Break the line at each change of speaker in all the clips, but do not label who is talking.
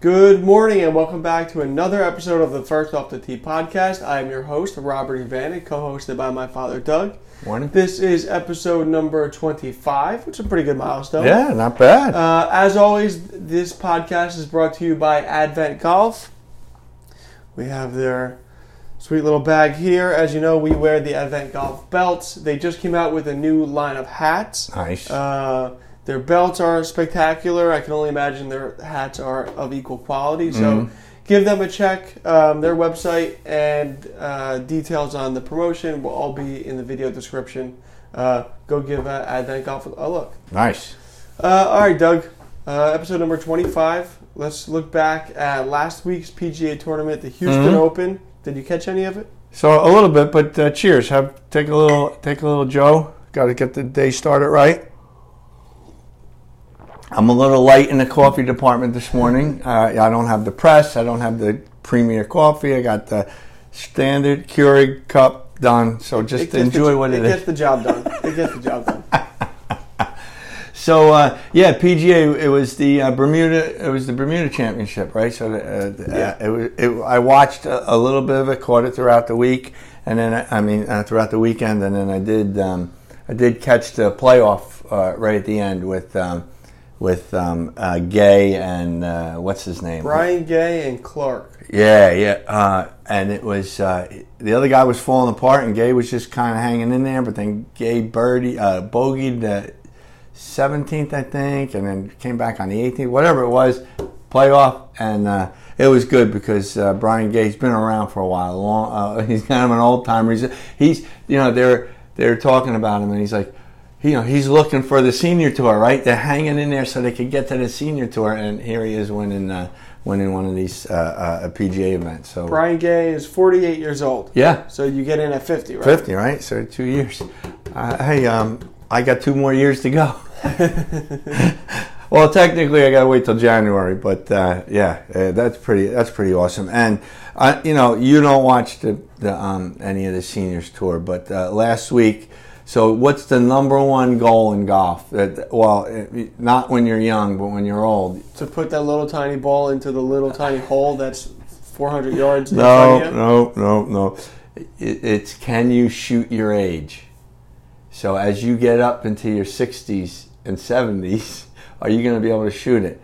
Good morning and welcome back to another episode of the First Off the Tee podcast. I am your host, Robert Evanek, co-hosted by my father, Doug.
Morning.
This is episode number 25, which is a pretty good milestone.
Yeah, not bad.
Uh, as always, this podcast is brought to you by Advent Golf. We have their sweet little bag here. As you know, we wear the Advent Golf belts. They just came out with a new line of hats.
nice.
Uh, their belts are spectacular. I can only imagine their hats are of equal quality. So
Mhm.
give them a check. Um, their website and uh, details on the promotion will all be in the video description. Uh, go give uh, Advent Golf a look.
nice.
Uh, all right, Doug. Uh, episode number 25. Let's look back at last week's PGA tournament, the Houston
Mhm.
Open. Did you catch any of it?
So a little bit, but uh, cheers. Have take a little, take a little Joe. Got to get the day started right. I'm a little light in the coffee department this morning. Uh, I don't have the press. I don't have the premier coffee. I got the standard Keurig cup done. So just
It
enjoy
the,
what it
it
is.
gets the job done. It gets the job done.
So uh, yeah, PGA. It was the uh, Bermuda. It was the Bermuda Championship, right? So uh,
Yeah.
uh, it was. It, I watched a, a little bit of it, caught it throughout the week, and then I mean uh, throughout the weekend, and then I did. Um, I did catch the playoff uh, right at the end with um, with um, uh, Gay and uh, what's his name?
Brian Gay and Clark.
Yeah, yeah. Uh, and it was uh, the other guy was falling apart, and Gay was just kind of hanging in there. But then Gay birdie uh, bogeyed the seventeenth, I think, and then came back on the eighteenth, whatever it was, playoff, and uh, it was good because uh, Brian Gay's been around for a while. Long, uh, he's kind of an old timer. He's, he's, you know, they're they're talking about him, and he's like. You know, he's looking for the senior tour, right? They're hanging in there so they could get to the senior tour, and here he is winning, uh, winning one of these uh, uh, PGA events. So
Brian Gay is 48 years old.
yeah,
So you get in at 50, right?
50, right? So two years. Uh, hey, um, I got two more years to go. well, technically, I got to wait till January, but uh, yeah, uh, that's pretty. That's pretty awesome. And uh, you know, you don't watch the, the um, any of the seniors tour, but uh, last week. So, what's the number one goal in golf? That well, it- not when you're young, but when you're old.
To put that little tiny ball into the little tiny hole that's 400 yards.
No,
front of you.
no, no, no. It, it's can you shoot your age? So as you get up into your 60s and 70s, are you going to be able to shoot it?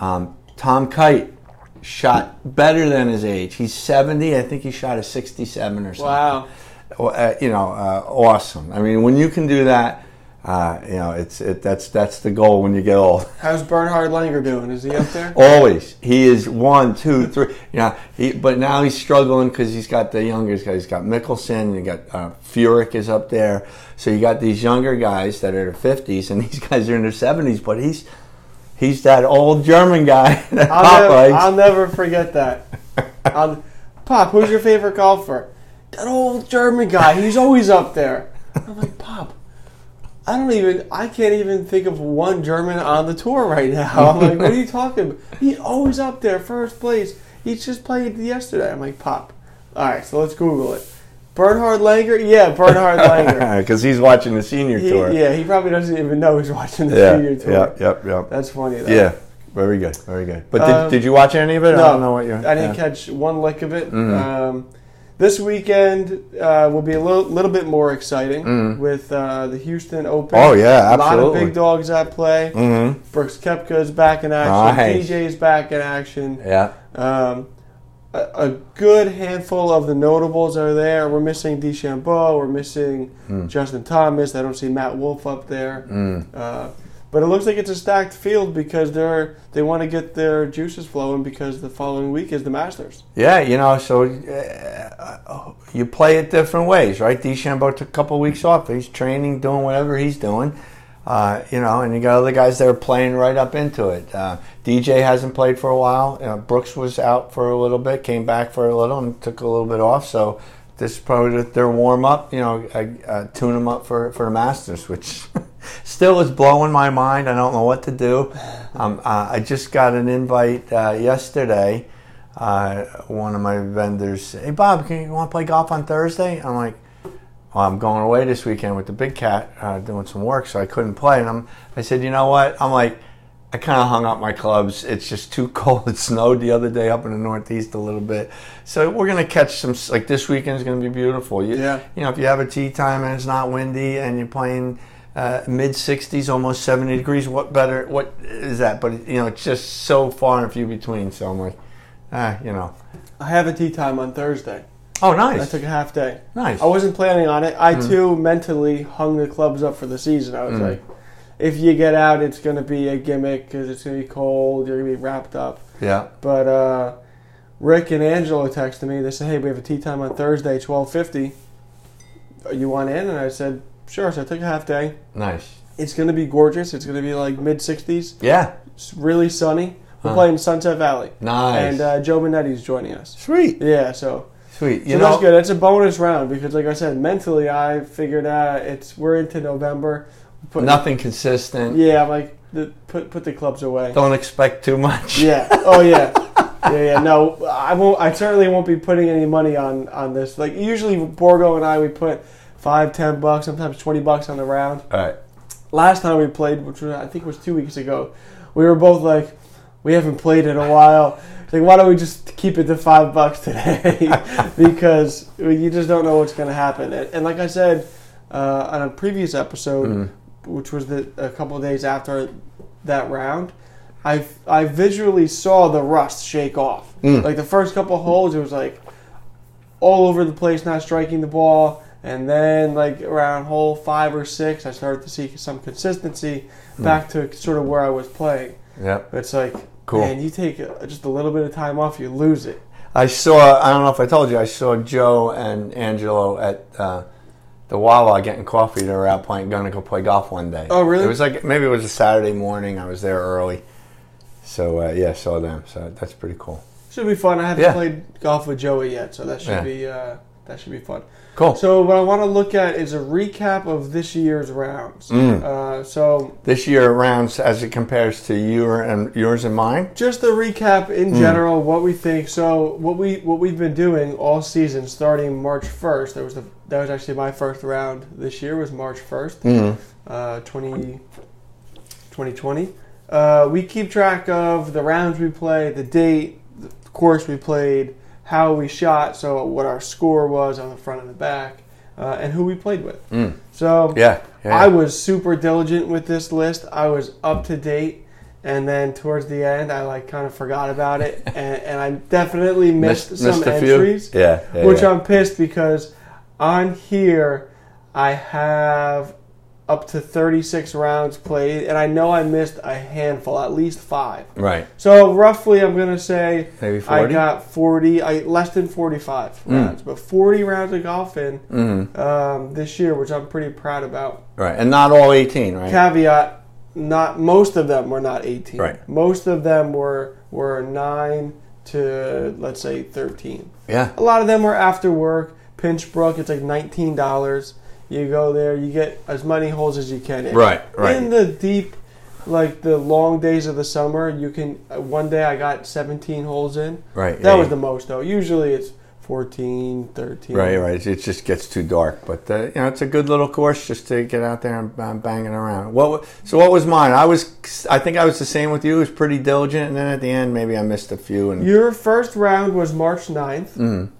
Um, Tom Kite shot better than his age. He's 70. I think he shot a 67 or something.
Wow.
Uh, you know, uh, awesome. I mean, when you can do that, uh, you know, it's it, that's that's the goal when you get old.
How's Bernhard Langer doing? Is he up there?
Always. He is one, two, three. Yeah. He, but now he's struggling because he's got the younger guys. He's got Mickelson. You got uh, Furyk is up there. So you got these younger guys that are in their fifties, and these guys are in their seventies. But he's he's that old German guy
I'll, never. I'll never forget that. I'll, Pop, who's your favorite golfer? That old German guy. He's always up there. I'm like, Pop, I don't even, I can't even think of one German on the tour right now. I'm like, what are you talking about? He's always up there, first place. He just played yesterday. I'm like, Pop. All right, so let's Google it. Bernhard Langer? Yeah, Bernhard Langer.
Because he's watching the senior
He-
tour.
yeah, he probably doesn't even know he's watching the
yeah,
senior tour.
yeah, yep, yep.
That's funny, though.
Yeah, very good, very good. But did,
Um,
did you watch any of it? I don't know what you.
I didn't
yeah.
catch one lick of it.
Mhm.
Um, this weekend uh, will be a little, little bit more exciting
Mhm.
with uh, the Houston Open.
Oh yeah, absolutely.
a lot of big dogs at play.
mm-hmm.
Brooks back in action.
Nice.
Is back in action.
Yeah.
Um, a, a good handful of the notables are there. We're missing DeChambeau. We're missing
Mm.
Justin Thomas. I don't see Matt Wolff up there.
Mm.
Uh, but it looks like it's a stacked field because they're they want to get their juices flowing because the following week is the Masters.
Yeah, you know, so uh, you play it different ways, right? DeChambeau took a couple weeks off. He's training, doing whatever he's doing. Uh, you know, and you got other guys that are playing right up into it. Uh, DJ hasn't played for a while. Brooks was out for a little bit, came back for a little, and took a little bit off. So this is probably their warm up. You know, tune them up for for the Masters, which still is blowing my mind. I don't know what to do. Um, uh, I just got an invite uh, yesterday. Uh, one of my vendors, hey Bob, can you want to play golf on Thursday? I'm like, well, I'm going away this weekend with the big cat uh, doing some work, so I couldn't play. And I'm, I said, you know what? I'm like, I kind of hung up my clubs. It's just too cold. It snowed the other day up in the Northeast a little bit, so we're gonna catch some. Like this weekend is gonna be beautiful. You,
Yeah.
You know, if you have a tee time and it's not windy and you're playing uh, mid 60s, almost 70 degrees, what better? What is that? But you know, it's just so far and few between. So I'm like, ah, you know.
I have a tee time on Thursday.
Oh, nice.
I took a half day.
nice.
I wasn't planning on it. I too mentally hung the clubs up for the season. I was
Mm.
like, if you get out, it's going to be a gimmick because it's going to be cold. You're going to be wrapped up.
yeah.
But uh, Rick and Angelo texted me. They said, "Hey, we have a tee time on Thursday, twelve fifty. You want in?" And I said, "Sure." So I took a half day.
Nice.
It's going to be gorgeous. It's going to be like mid sixties.
Yeah.
It's really sunny. We're
Huh.
playing Sunset Valley,
Nice.
and uh, Joe Benetti's joining us.
Sweet.
Yeah, so
Sweet.
so
You
that's
know,
good. It's a bonus round because, like I said, mentally I figured out it's we're into November. Put,
nothing consistent.
Yeah, I'm like the, put put the clubs away.
Don't expect too much.
Yeah. Oh yeah. Yeah, yeah. No, I won't. I certainly won't be putting any money on on this. Like usually, Borgo and I we put five, ten bucks, sometimes twenty bucks on the round.
All right.
Last time we played, which was, I think was two weeks ago, we were both like, we haven't played in a while. Like, why don't we just keep it to five bucks today? because you just don't know what's going to happen. And, and like I said uh, on a previous episode,
Mhm.
which was the, a couple of days after that round, I I visually saw the rust shake off.
Mm.
Like the first couple of holes, it was like all over the place, not striking the ball. And then, like around hole five or six, I started to see some consistency
Mm.
back to sort of where I was playing.
Yeah.
It's like,
Cool.
man, you take uh, just a little bit of time off, you lose it.
I saw. I don't know if I told you. I saw Joe and Angelo at uh, the Wawa getting coffee. They were out playing. Going to go play golf one day.
Oh, really?
It was like maybe it was a Saturday morning. I was there early. So uh, yeah, saw them. So that's pretty cool.
Should be fun. I haven't
Yeah.
played golf with Joey yet, so that should
Yeah.
be uh, that should be fun.
Cool.
So what I want to look at is a recap of this year's rounds.
Mm.
Uh, so
this year rounds as it compares to your and yours and mine.
just a recap in
Mm.
general what we think. So what we what we've been doing all season, starting March first. That was the that was actually my first round this year. Was March first,
Mm.
uh, 20, 2020. Uh, we keep track of the rounds we play, the date, the course we played, how we shot, so what our score was on the front and the back, uh, and who we played with.
Mm.
So
Yeah. yeah.
I was super diligent with this list. I was up to date, and then towards the end, I like kind of forgot about it, and, and I definitely missed, some
a few?
entries,
Yeah. yeah,
which
yeah.
I'm pissed because on here I have up to 36 rounds played, and I know I missed a handful, at least five.
right.
So roughly, I'm gonna say
Maybe
I got 40, I less than 45
Mm.
rounds, but 40 rounds of golf in
mm.
um, this year, which I'm pretty proud about.
Right, and not all eighteen. Right.
Caveat: not most of them were not 18.
Right.
Most of them were were nine to let's say 13.
yeah.
A lot of them were after work. Pinch Brook, it's like nineteen dollars. You go there, you get as many holes as you can. in.
Right. Right.
In the deep, like the long days of the summer, you can. uh, One day I got 17 holes in.
right.
That
yeah,
was the most though. Usually it's 14, 13.
Right, right. It just gets too dark, but uh, you know it's a good little course just to get out there and um, banging around. What? So what was mine? I was, I think I was the same with you. I was pretty diligent, and then at the end maybe I missed a few. And
Your first round was March 9th.
Mm.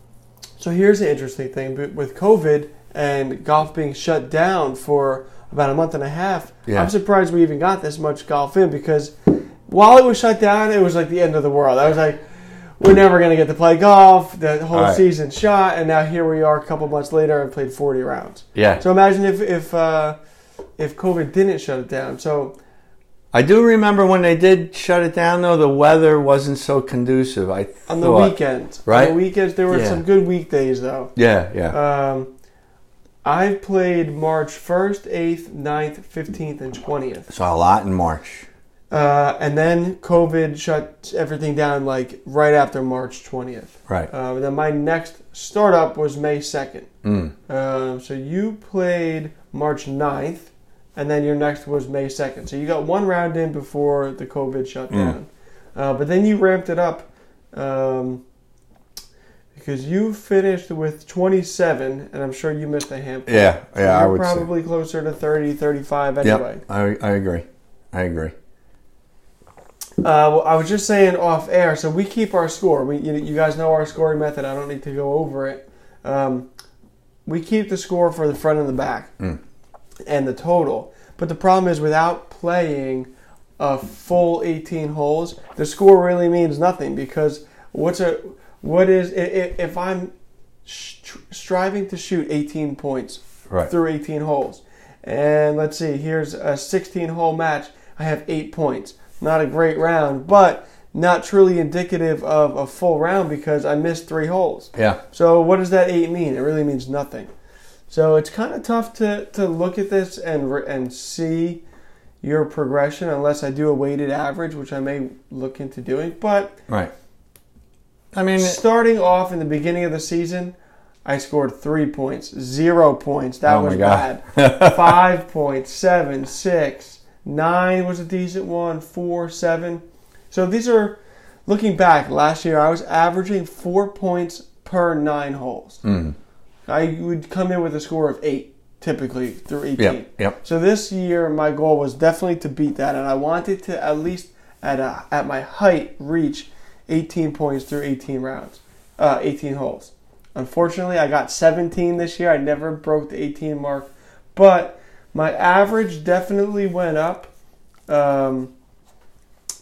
So here's the interesting thing with COVID and golf being shut down for about a month and a half.
Yeah.
I'm surprised we even got this much golf in because while it was shut down, it was like the end of the world. I was like, we're never going to get to play golf. The whole
Right.
season shot, and now here we are a couple months later and played 40 rounds.
yeah,
So imagine if if uh, if COVID didn't shut it down. So
I do remember when they did shut it down. Though the weather wasn't so conducive. I
on the
thought-
weekends,
Right.
On the weekends, there were
Yeah.
some good weekdays though.
Yeah, yeah.
Um, I played March 1st, 8th, 9th, 15th, and 20th.
So a lot in March.
Uh, and then COVID shut everything down like right after March 20th.
Right.
Uh, and then my next startup was May 2nd.
Mm.
Um, so you played March 9th, and then your next was May 2nd. So you got one round in before the COVID shut
Mm.
down. Uh, but then you ramped it up um, because you finished with 27, and I'm sure you missed a handful.
Yeah,
So
yeah. I
you're
would
probably closer to 30, 35 anyway.
Yep. I I agree. I agree.
Uh, well, I was just saying off air. So we keep our score. We, you, you guys know our scoring method. I don't need to go over it. Um, we keep the score for the front and the back, and the total. But the problem is, without playing a full 18 holes, the score really means nothing because what's a what is if I'm striving to shoot 18 points
Right.
through 18 holes, and let's see, here's a 16 hole match. I have eight points. Not a great round, but not truly indicative of a full round because I missed three holes.
Yeah.
So what does that eight mean? It really means nothing. So it's kind of tough to, to look at this and and see your progression unless I do a weighted average, which I may look into doing. But
Right. I mean,
starting off in the beginning of the season, I scored three points, zero points. That
Oh
was bad. Five points, seven, six, nine was a decent one, four, seven. So these are looking back. Last year, I was averaging four points per nine holes.
Mm.
I would come in with a score of eight typically through 18.
Yep, yep.
So this year, my goal was definitely to beat that, and I wanted to at least at a, at my height reach 18 points through 18 rounds, uh, 18 holes. Unfortunately, I got 17 this year. I never broke the 18 mark, but my average definitely went up um,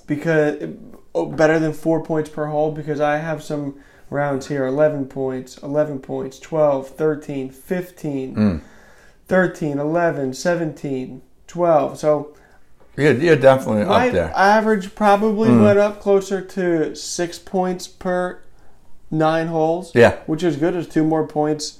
because oh, better than four points per hole because I have some rounds here 11 points, 11 points, 12, 13, 15,
Mm.
13, 11, 17, 12. So
You're, you're definitely
my
up there.
average probably
Mm.
went up closer to six points per nine holes.
Yeah.
Which is good. It's two more points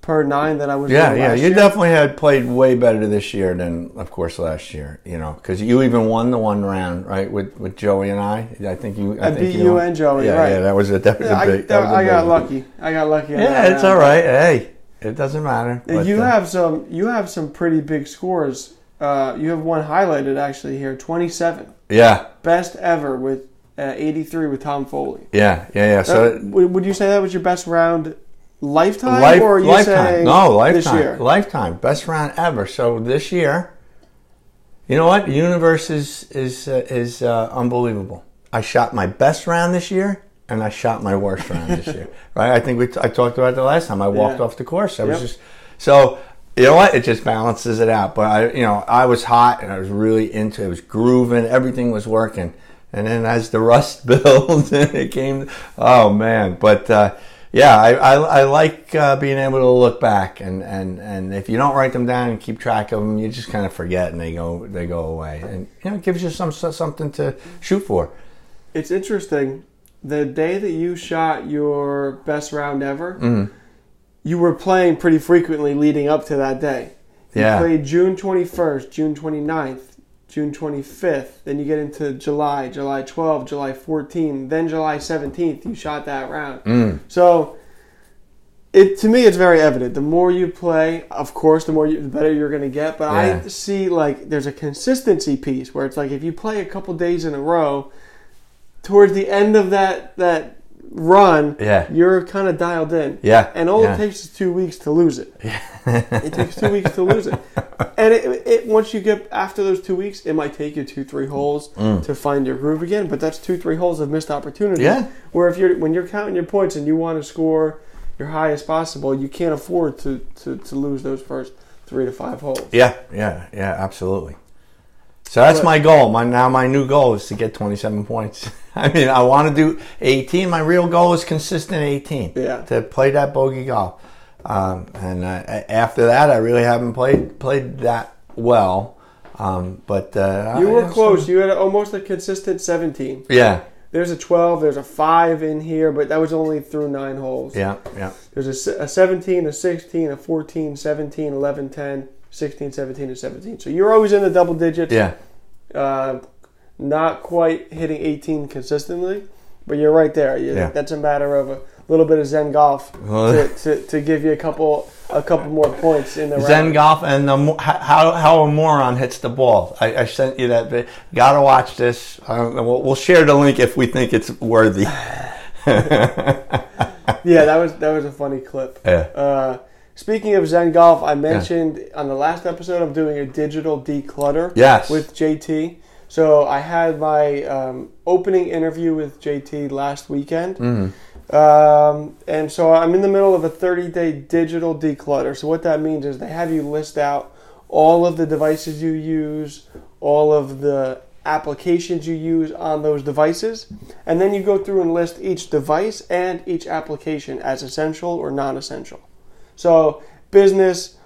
per nine than I was
Yeah,
doing
yeah. You
year.
definitely had played way better this year than, of course, last year. You know, because you even won the one round, right, with with Joey and I. I think you. I,
I beat you and Joey,
Yeah,
right.
yeah. That was a that was
Yeah,
a
I,
big. that was a
I got lucky. I got lucky.
Yeah,
that
it's
round.
all right. Hey, it doesn't matter. But,
you
uh,
have some. You have some pretty big scores. Uh, you have one highlighted actually here. Twenty-seven,
Yeah,
best ever with uh, eighty-three with Tom Foley.
yeah, yeah, yeah.
Uh,
So
would would you say that was your best round lifetime,
life,
or are you
lifetime.
saying
No,
this
lifetime.
year?
Lifetime. Best round ever. So this year, you know what? The universe is is uh, is uh, unbelievable. I shot my best round this year, and I shot my worst round this year. Right? I think we t- I talked about it the last time. I walked
Yeah.
off the course. I was
Yep.
just so. You know what? It just balances it out. But I, you know, I was hot and I was really into it. It was grooving. Everything was working. And then as the rust built, it came. Oh man! But uh, yeah, I, I, I like uh, being able to look back and, and, and if you don't write them down and keep track of them, you just kind of forget and they go they go away. And you know, it gives you some something to shoot for.
It's interesting. The day that you shot your best round ever,
Mm-hmm.
You were playing pretty frequently leading up to that day. You
Yeah.
played June 21st, June 29th, June 25th. Then you get into July, July 12th, July 14th, then July 17th. You shot that round.
Mm.
So, it to me, it's very evident. The more you play, of course, the more you, the better you're going to get. But
Yeah.
I see like there's a consistency piece where it's like if you play a couple days in a row, towards the end of that that run,
Yeah.
you're kind of dialed in.
Yeah,
And all
yeah.
it takes is two weeks to lose it. it takes two weeks to lose it. And it, it once you get after those two weeks, it might take you two, three holes mm. to find your groove again. But that's two, three holes of missed opportunity.
Yeah.
Where if you're when you're counting your points and you want to score your highest possible, you can't afford to, to, to lose those first three to five holes.
Yeah, yeah, yeah, absolutely. So that's
But-
my goal. My now my new goal is to get 27 points. I mean, I want to do 18. My real goal is consistent 18.
Yeah.
To play that bogey golf, um, and uh, after that, I really haven't played played that well. Um, but uh,
You were close.
still-
You had almost a consistent 17.
Yeah,
There's a 12, there's a 5 in here, but that was only through 9 holes.
yeah, yeah.
There's a, a 17, a 16, a 14, 17, 11, 10, 16, 17, and 17. So you're always in the double digits.
Yeah,
Uh, not quite hitting 18 consistently, but you're right there. You,
Yeah.
That's a matter of a little bit of Zen golf to, to, to give you a couple a couple more points in the
Zen
round.
golf and the, how how a moron hits the ball. I, I sent you that. vi- Gotta watch this. We'll, we'll share the link if we think it's worthy.
Yeah, that was that was a funny clip.
Yeah.
Uh, speaking of Zen golf, I mentioned on the last episode I'm doing a digital declutter
Yes.
with JT. So I had my um, opening interview with JT last weekend.
Mm.
Um, and so I'm in the middle of a 30 day digital declutter. So what that means is they have you list out all of the devices you use, all of the applications you use on those devices, and then you go through and list each device and each application as essential or non essential. So business,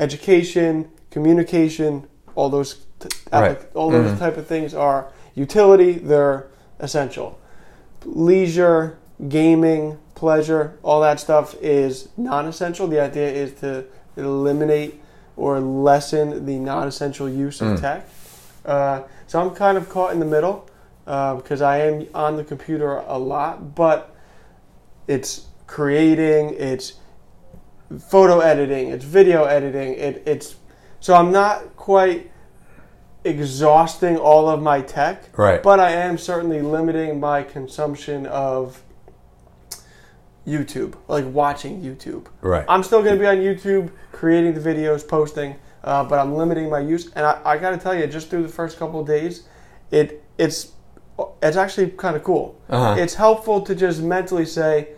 education, communication, all those t-
Right.
all those
Mhm.
type of things are utility, they're essential. Leisure, gaming, pleasure, all that stuff is non-essential. The idea is to eliminate or lessen the non-essential use of
Mm.
tech. Uh, so I'm kind of caught in the middle uh, because I am on the computer a lot, but it's creating, it's photo editing, it's video editing, it, it's so I'm not quite exhausting all of my tech,
Right.
but I am certainly limiting my consumption of YouTube, like watching YouTube.
Right.
I'm still going to be on YouTube, creating the videos, posting, uh, but I'm limiting my use. And I, I got to tell you, just through the first couple of days, it it's it's actually kind of cool.
Uh-huh.
It's helpful to just mentally say,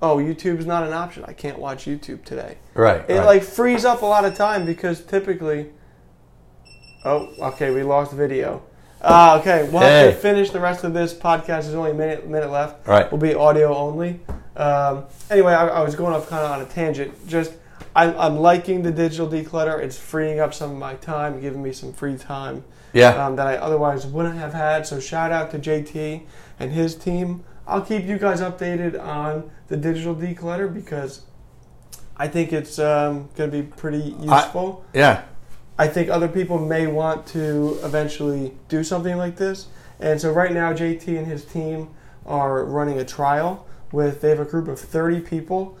"Oh, YouTube's not an option. I can't watch YouTube today."
Right.
It
right.
like frees up a lot of time because typically. Oh, okay, we lost video. Ah, okay. We'll have
Hey.
to finish the rest of this podcast. There's only a minute minute left.
Right.
Will be audio only. Um, anyway, I, I was going off kind of on a tangent. Just I'm, I'm liking the digital declutter. It's freeing up some of my time, giving me some free time
yeah.
um, that I otherwise wouldn't have had. So shout out to JT and his team. I'll keep you guys updated on the digital declutter because I think it's um, going to be pretty useful.
yeah.
I think other people may want to eventually do something like this. And so right now, JT and his team are running a trial with, they have a group of 30 people,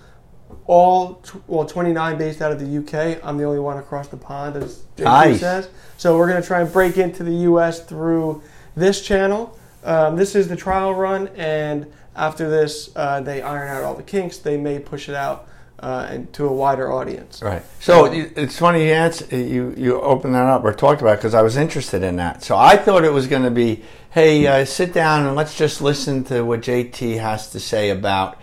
all, well, 29 based out of the UK. I'm the only one across the pond, as JT
Nice.
says. So we're going to try and break into the US through this channel. Um, this is the trial run, and after this, uh, they iron out all the kinks. They may push it out uh, and to a wider audience.
Right. So it's funny you you opened that up or talked about because I was interested in that. So I thought it was going to be, hey, uh, sit down and let's just listen to what JT has to say about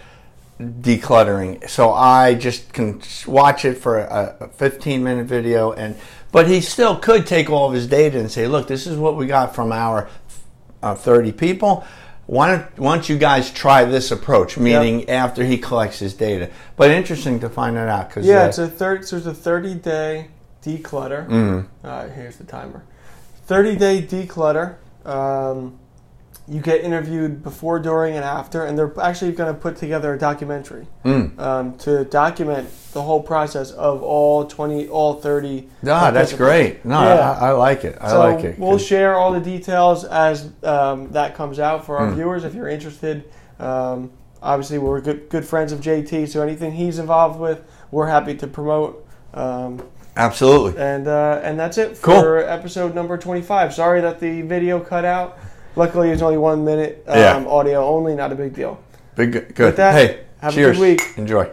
decluttering. So I just can watch it for a, a 15 minute video and. But he still could take all of his data and say, "Look, this is what we got from our uh, 30 people. Why don't, why don't you guys try this approach?" Meaning after he collects his data. But interesting to find that out because
Yeah, it's a third. So there's a 30 day declutter.
Mm.
Uh, here's the timer. 30 day declutter. Um, you get interviewed before, during, and after, and they're actually going to put together a documentary
Mm.
um, to document the whole process of all 20, all 30.
Ah, that's great. No,
Yeah.
I, I like it. I
so
like it.
We'll share all the details as um, that comes out for our
Mm.
viewers if you're interested. Um, obviously, we're good good friends of JT, so anything he's involved with, we're happy to promote. Um,
Absolutely.
and uh, and that's it
Cool.
for episode number 25. Sorry that the video cut out. Luckily, it's only one minute um,
Yeah.
audio only. Not a big deal.
Big, good.
That,
hey,
have a
cheers.
good week.
Enjoy.